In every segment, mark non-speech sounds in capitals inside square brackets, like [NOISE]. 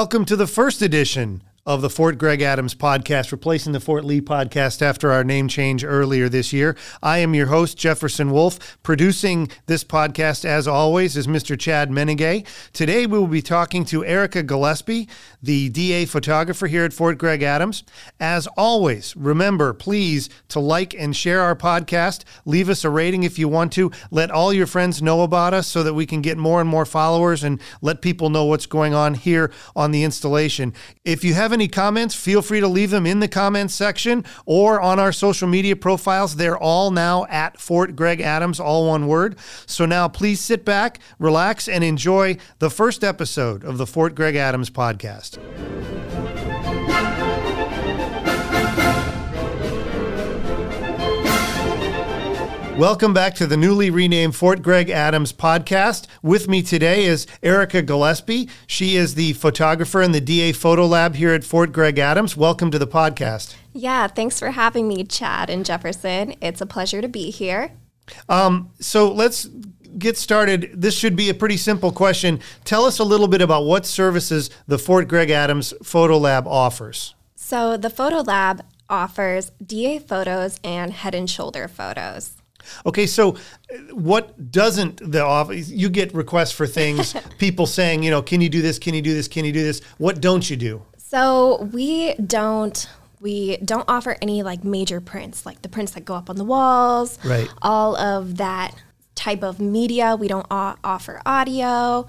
Welcome to the first edition of the Fort Gregg Adams podcast, replacing the Fort Lee podcast after our name change earlier this year. I am your host, Jefferson Wolf. Producing this podcast, as always, is Mr. Chad Menegay. Today, we will be talking to Ericka Gillespie, the DA photographer here at Fort Gregg Adams. As always, remember, please, to like and share our podcast. Leave us a rating if you want to. Let all your friends know about us so that we can get more and more followers and let people know what's going on here on the installation. If you haven't any comments, feel free to leave them in the comments section or on our social media profiles. They're all now at Fort Gregg Adams, all one word. So now please sit back, relax, and enjoy the first episode of the Fort Gregg Adams podcast. Welcome back to the newly renamed Fort Gregg Adams podcast. With me today is Ericka Gillespie. She is the photographer in the DA Photo Lab here at Fort Gregg Adams. Welcome to the podcast. Yeah, thanks for having me, Chad and Jefferson. It's a pleasure to be here. Um, so let's get started. This should be a pretty simple question. Tell us a little bit about what services the Fort Gregg Adams Photo Lab offers. So, the Photo Lab offers DA photos and head and shoulder photos. Okay, so uh, what doesn't the office? You get requests for things, [LAUGHS] people saying, you know, can you do this? Can you do this? Can you do this? What don't you do? So we don't we don't offer any like major prints, like the prints that go up on the walls, right? All of that type of media. We don't o- offer audio.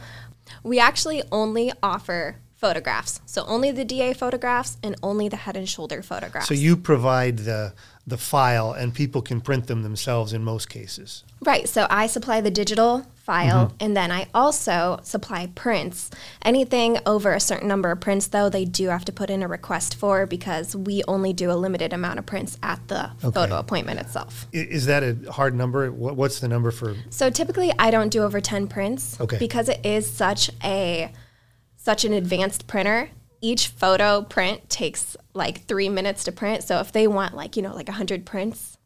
We actually only offer photographs. So only the DA photographs and only the head and shoulder photographs. So you provide the the file and people can print them themselves in most cases. Right. So I supply the digital file mm-hmm. and then I also supply prints. Anything over a certain number of prints though, they do have to put in a request for because we only do a limited amount of prints at the okay. photo appointment itself. Is that a hard number? What's the number for So typically I don't do over 10 prints okay. because it is such a such an advanced printer each photo print takes like three minutes to print. So if they want like, you know, like 100 prints,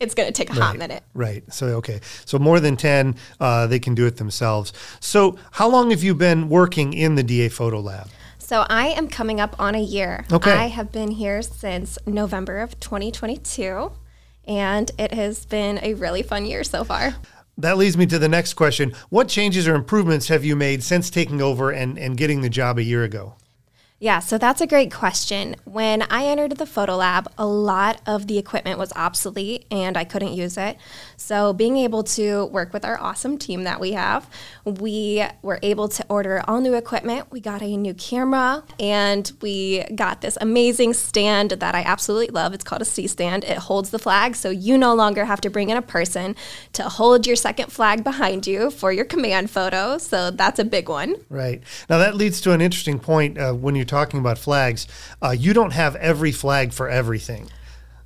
it's going to take a right, hot minute. Right. So, okay. So more than 10, uh, they can do it themselves. So how long have you been working in the DA Photo Lab? So I am coming up on a year. Okay. I have been here since November of 2022, and it has been a really fun year so far. That leads me to the next question. What changes or improvements have you made since taking over and, and getting the job a year ago? Yeah, so that's a great question. When I entered the photo lab, a lot of the equipment was obsolete and I couldn't use it. So, being able to work with our awesome team that we have, we were able to order all new equipment. We got a new camera and we got this amazing stand that I absolutely love. It's called a C stand. It holds the flag, so you no longer have to bring in a person to hold your second flag behind you for your command photo. So, that's a big one. Right. Now, that leads to an interesting point uh, when you're talking about flags, uh, you don't have every flag for everything.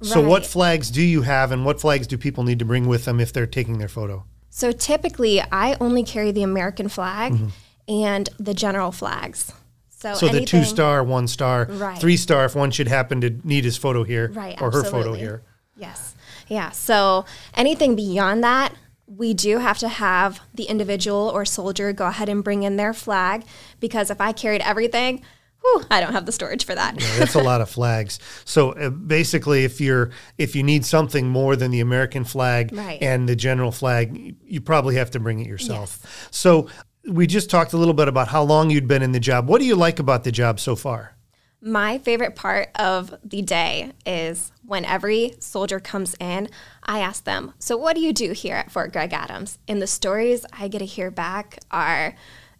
So, right. what flags do you have, and what flags do people need to bring with them if they're taking their photo? So, typically, I only carry the American flag mm-hmm. and the general flags. So, so anything, the two star, one star, right. three star, if one should happen to need his photo here right, or absolutely. her photo here. Yes. Yeah. So, anything beyond that, we do have to have the individual or soldier go ahead and bring in their flag because if I carried everything, whew, I don't have the storage for that. yeah, that's a lot of flags. So uh, basically, if you're if you need something more than the American flag right. and the general flag, you probably have to bring it yourself. Yes. So we just talked a little bit about how long you'd been in the job. What do you like about the job so far? My favorite part of the day is when every soldier comes in, I ask them, So, what do you do here at Fort Gregg Adams? And the stories I get to hear back are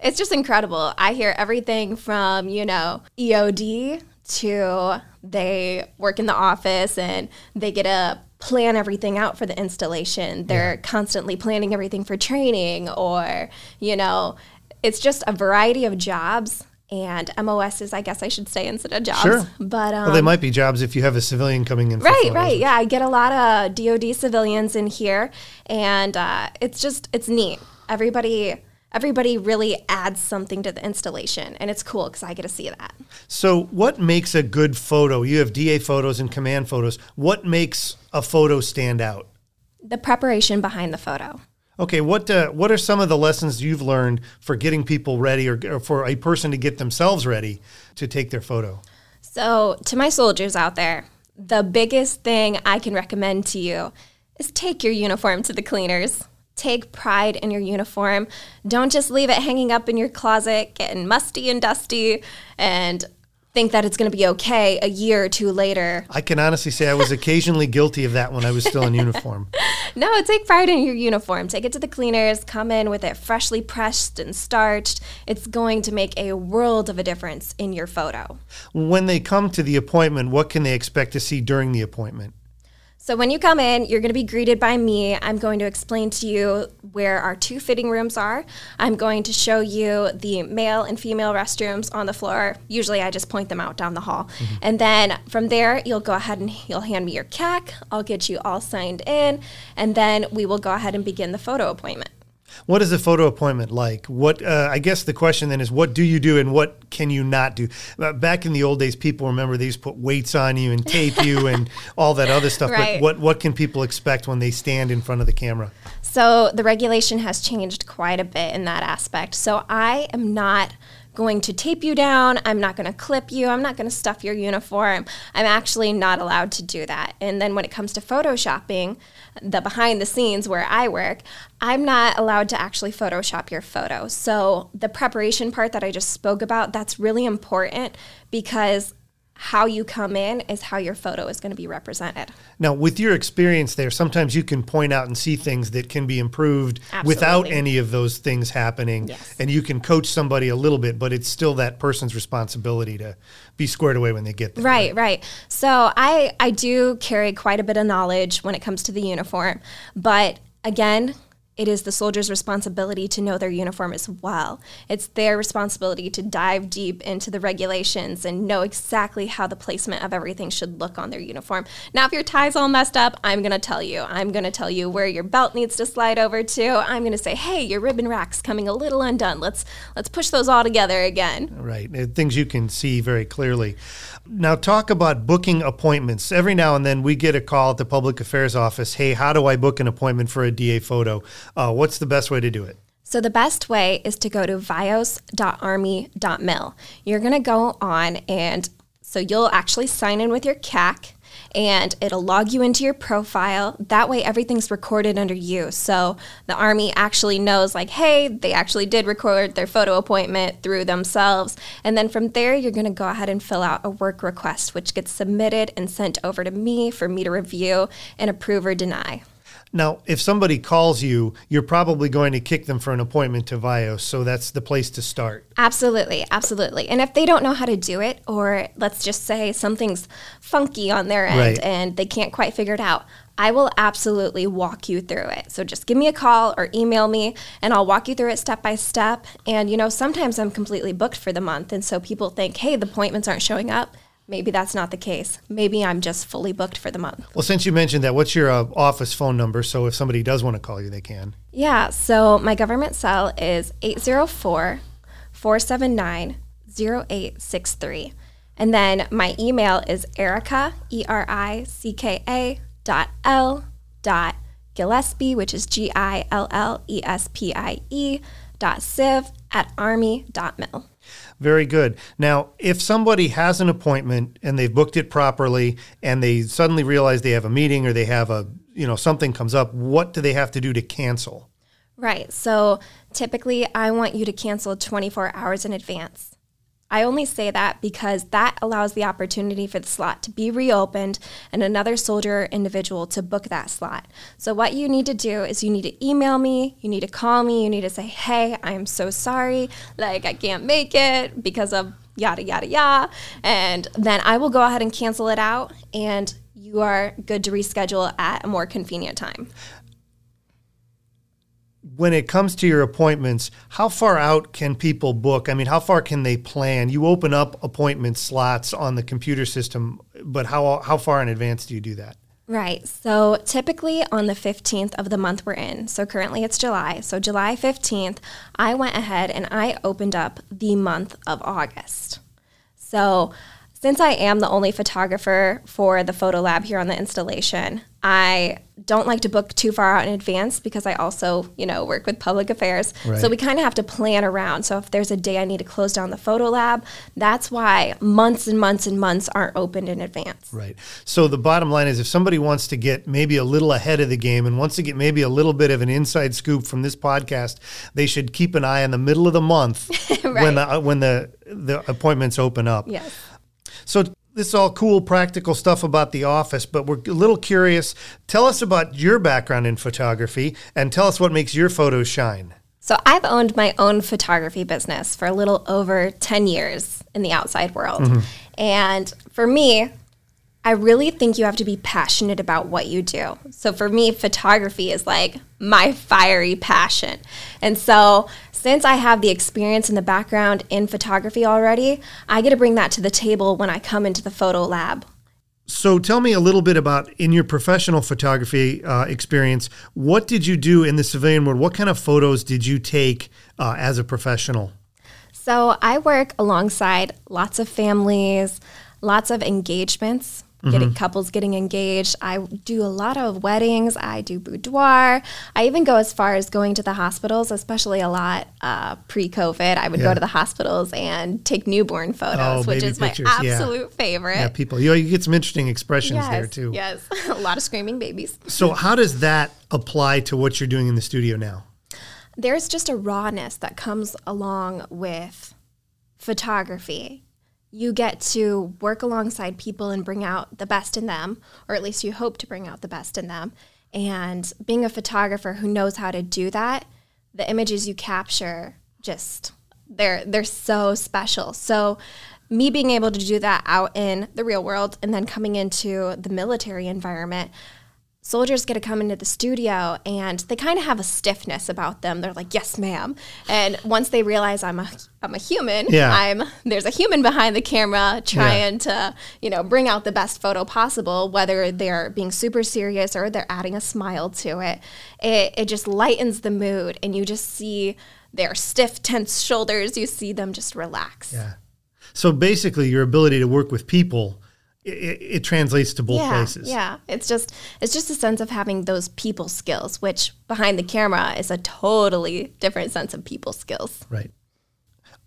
it's just incredible. I hear everything from, you know, EOD to they work in the office and they get to plan everything out for the installation. They're yeah. constantly planning everything for training or, you know, it's just a variety of jobs and MOSs, I guess I should say instead of jobs. Sure. But um, well, they might be jobs if you have a civilian coming in. right, right. Yeah, I get a lot of DoD civilians in here, and uh, it's just it's neat. Everybody everybody really adds something to the installation and it's cool because i get to see that. So what makes a good photo? You have da photos and command photos. What makes a photo stand out? The preparation behind the photo. Okay, what uh, what are some of the lessons you've learned for getting people ready, or, or for a person to get themselves ready to take their photo? So, to my soldiers out there, the biggest thing I can recommend to you is take your uniform to the cleaners. Take pride in your uniform. Don't just leave it hanging up in your closet, getting musty and dusty, and think that it's going to be okay a year or two later. I can honestly say I was occasionally guilty of that when I was still in uniform. [LAUGHS] No, take pride in your uniform. Take it to the cleaners, come in with it freshly pressed and starched. It's going to make a world of a difference in your photo. When they come to the appointment, what can they expect to see during the appointment? So when you come in, you're going to be greeted by me. I'm going to explain to you where our two fitting rooms are. I'm going to show you the male and female restrooms on the floor. Usually I just point them out down the hall. Mm-hmm. And then from there, you'll go ahead and you'll hand me your CAC. I'll get you all signed in, and then we will go ahead and begin the photo appointment. What is a photo appointment like? What uh, I guess the question then is, what do you do and what can you not do? Uh, back in the old days, people remember they used to put weights on you and tape you and [LAUGHS] all that other stuff. Right. But what what can people expect when they stand in front of the camera? So the regulation has changed quite a bit in that aspect. So I am not going to tape you down. I'm not going to clip you. I'm not going to stuff your uniform. I'm actually not allowed to do that. And then when it comes to photoshopping, the behind the scenes where I work, I'm not allowed to actually Photoshop your photo. So the preparation part that I just spoke about, that's really important because how you come in is how your photo is going to be represented. Now, with your experience there, sometimes you can point out and see things that can be improved Absolutely. without any of those things happening. Yes. And you can coach somebody a little bit, but it's still that person's responsibility to be squared away when they get there. Right, right. right. So I, I do carry quite a bit of knowledge when it comes to the uniform. But again, it is the soldier's responsibility to know their uniform as well. It's their responsibility to dive deep into the regulations and know exactly how the placement of everything should look on their uniform. Now, if your tie's all messed up, I'm to tell you. I'm to tell you where your belt needs to slide over to. I'm to say, "Hey, your ribbon rack's coming a little undone. Let's let's push those all together again." Right. Uh, things you can see very clearly. Now, talk about booking appointments. Every now and then we get a call at the public affairs office Hey, how do I book an appointment for a DA photo? Uh, what's the best way to do it? So, the best way is to go to vios.army.mil. You're going to go on, and so you'll actually sign in with your CAC and it'll log you into your profile. That way, everything's recorded under you. So the Army actually knows, like, hey, they actually did record their photo appointment through themselves. And then from there, you're going to go ahead and fill out a work request, which gets submitted and sent over to me for me to review and approve or deny. Now, if somebody calls you, you're probably going to kick them for an appointment to Vios, so that's the place to start. Absolutely, absolutely. And if they don't know how to do it, or let's just say something's funky on their end right. and they can't quite figure it out, I will absolutely walk you through it. So just give me a call or email me and I'll walk you through it step by step. And you know, sometimes I'm completely booked for the month and so people think, "Hey, the appointments aren't showing up." Maybe that's not the case. Maybe I'm just fully booked for the month. Well, since you mentioned that, what's your uh, office phone number? So if somebody does want to call you, they can. Yeah. So my government cell is 804 479 0863. And then my email is ericka, E R I C K A dot L dot Gillespie, which is G I L L E S P I E dot civ at army dot mil. Very good. Now, if somebody has an appointment and they've booked it properly and they suddenly realize they have a meeting or they have a, you know, something comes up, what do they have to do to cancel? Right. So typically, I want you to cancel 24 hours in advance. I only say that because that allows the opportunity for the slot to be reopened and another soldier or individual to book that slot. So, what you need to do is you need to email me, you need to call me, you need to say, Hey, I'm so sorry. Like, I can't make it because of yada, yada, yada. And then I will go ahead and cancel it out, and you are good to reschedule at a more convenient time when it comes to your appointments, how far out can people book? I mean, how far can they plan? You open up appointment slots on the computer system, but how how far in advance do you do that? Right. So typically on the 15th of the month we're in. So currently it's July. So July 15th, I went ahead and I opened up the month of August. So since I am the only photographer for the photo lab here on the installation, I don't like to book too far out in advance because I also, you know, work with public affairs. Right. So we kind of have to plan around. So if there's a day I need to close down the photo lab, that's why months and months and months aren't opened in advance. Right. So the bottom line is if somebody wants to get maybe a little ahead of the game and wants to get maybe a little bit of an inside scoop from this podcast, they should keep an eye on the middle of the month [LAUGHS] when the uh, when the the appointments open up. Yes. So this is all cool practical stuff about the office, but we're a little curious. Tell us about your background in photography and tell us what makes your photos shine. So I've owned my own photography business for a little over 10 years in the outside world. Mm-hmm. And for me, I really think you have to be passionate about what you do. So for me, photography is like my fiery passion. And so since I have the experience and the background in photography already, I get to bring that to the table when I come into the photo lab. So tell me a little bit about in your professional photography uh, experience. What did you do in the civilian world? What kind of photos did you take uh, as a professional? So I work alongside lots of families, lots of engagements, getting couples getting engaged. I do a lot of weddings. I do boudoir. I even go as far as going to the hospitals, especially a lot uh, pre-COVID. I would Yeah. go to the hospitals and take newborn photos, Oh, which is my pictures, yeah. absolute favorite. Yeah, people. You, know, you get some interesting expressions yes, there too. yes, [LAUGHS] a lot of screaming babies. So how does that apply to what you're doing in the studio now? there's just a rawness that comes along with photography. You get to work alongside people and bring out the best in them, or at least you hope to bring out the best in them. And being a photographer who knows how to do that, the images you capture just they're they're so special. So me being able to do that out in the real world and then coming into the military environment, soldiers get to come into the studio and they kind of have a stiffness about them. They're like, "Yes, ma'am." And once they realize I'm a I'm a human, Yeah. I'm there's a human behind the camera trying to, you know, bring out the best photo possible, whether they're being super serious or they're adding a smile to it. It it just lightens the mood and you just see their stiff, tense shoulders. You see them just relax. Yeah. So basically, your ability to work with people, it, it translates to both yeah, places. Yeah, it's just it's just a sense of having those people skills, which behind the camera is a totally different sense of people skills. Right.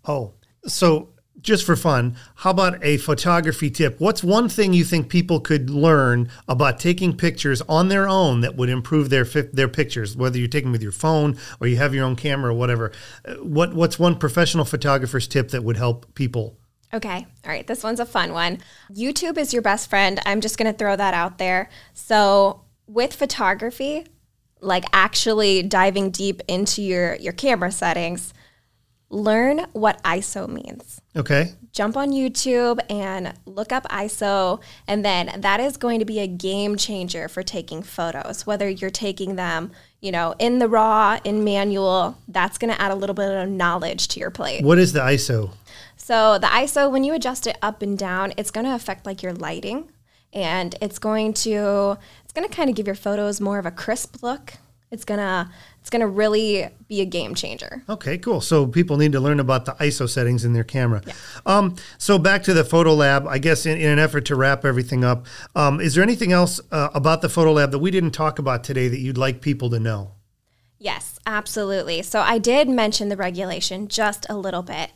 Oh, so just for fun, how about a photography tip? What's one thing you think people could learn about taking pictures on their own that would improve their their pictures? Whether you're taking with your phone or you have your own camera or whatever. Uh, What what's one professional photographer's tip that would help people? Okay, all right, this one's a fun one. YouTube is your best friend. I'm just gonna throw that out there. So with photography, like actually diving deep into your your camera settings, learn what ISO means. Okay. jump on YouTube and look up ISO, and then that is going to be a game changer for taking photos. Whether you're taking them, you know, in the raw, in manual, that's going to add a little bit of knowledge to your plate. What is the ISO? So the ISO, when you adjust it up and down, it's going to affect like your lighting, and it's going to it's going to kind of give your photos more of a crisp look. It's gonna it's gonna really be a game changer. Okay, cool. So people need to learn about the ISO settings in their camera. Yeah. Um, so back to the photo lab, I guess in, in an effort to wrap everything up, um, is there anything else uh, about the photo lab that we didn't talk about today that you'd like people to know? Yes, absolutely. So I did mention the regulation just a little bit.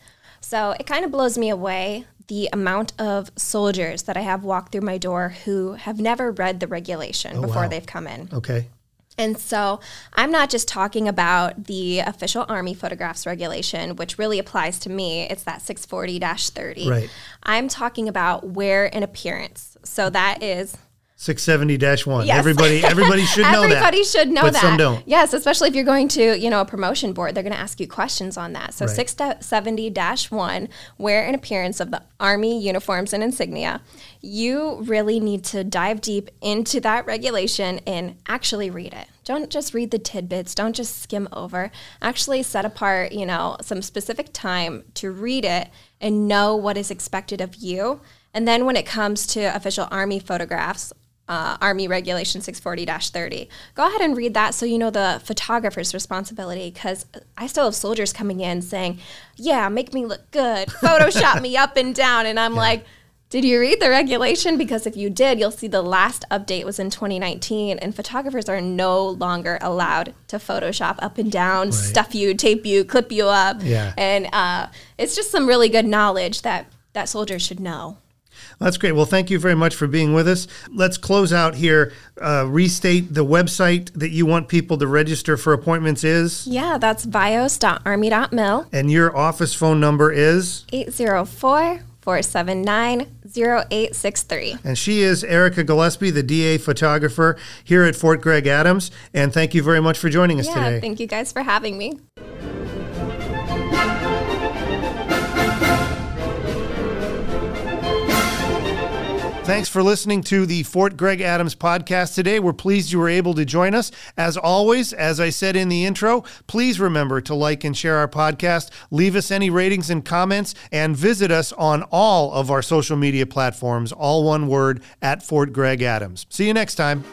So it kind of blows me away the amount of soldiers that I have walked through my door who have never read the regulation oh, before wow. they've come in. Okay. And so I'm not just talking about the official Army photographs regulation, which really applies to me. It's that 640 30. Right. I'm talking about wear and appearance. So that is 670-1. Yes. Everybody everybody [LAUGHS] should know that. Everybody should know but that. some don't. Yes, especially if you're going to, you know, a promotion board, they're going to ask you questions on that. So Right. 670-1, wear and appearance of the Army uniforms and insignia. You really need to dive deep into that regulation and actually read it. Don't just read the tidbits, don't just skim over. Actually set apart, you know, some specific time to read it and know what is expected of you. And then when it comes to official Army photographs, uh, Army Regulation 640 30. Go ahead and read that so you know the photographer's responsibility because I still have soldiers coming in saying, Yeah, make me look good, [LAUGHS] Photoshop me up and down. And I'm like, Did you read the regulation? Because if you did, you'll see the last update was in 2019, and photographers are no longer allowed to Photoshop up and down, right. stuff you, tape you, clip you up. Yeah. And uh, it's just some really good knowledge that, that soldiers should know. That's great. Well, thank you very much for being with us. Let's close out here. Uh, restate the website that you want people to register for appointments is? Yeah, that's vios.army.mil. And your office phone number is? 804 479 0863. And she is Ericka Gillespie, the DA photographer here at Fort Gregg Adams. And thank you very much for joining us yeah, today. Thank you guys for having me. Thanks for listening to the Fort Gregg Adams podcast today. We're pleased you were able to join us. As always, as I said in the intro, please remember to like and share our podcast, leave us any ratings and comments, and visit us on all of our social media platforms, all one word, at Fort Gregg Adams. See you next time.